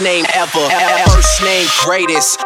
Name ever, first name greatest.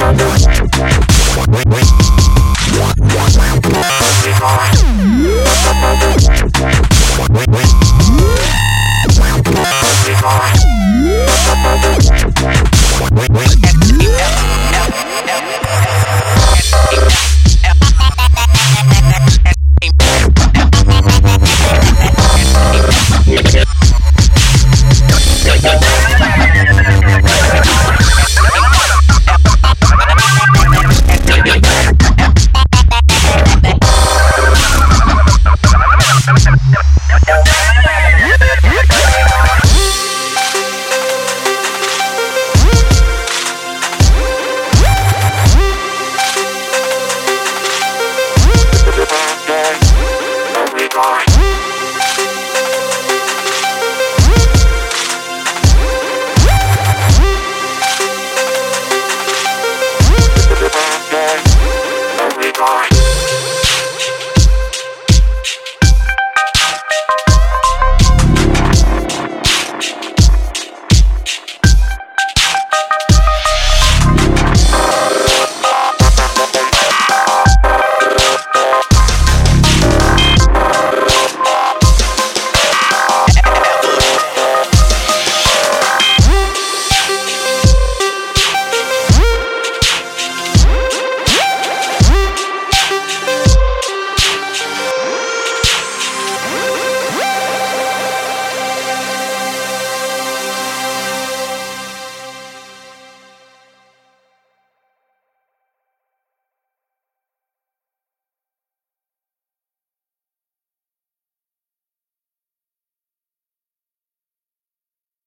Wait, wait, wait.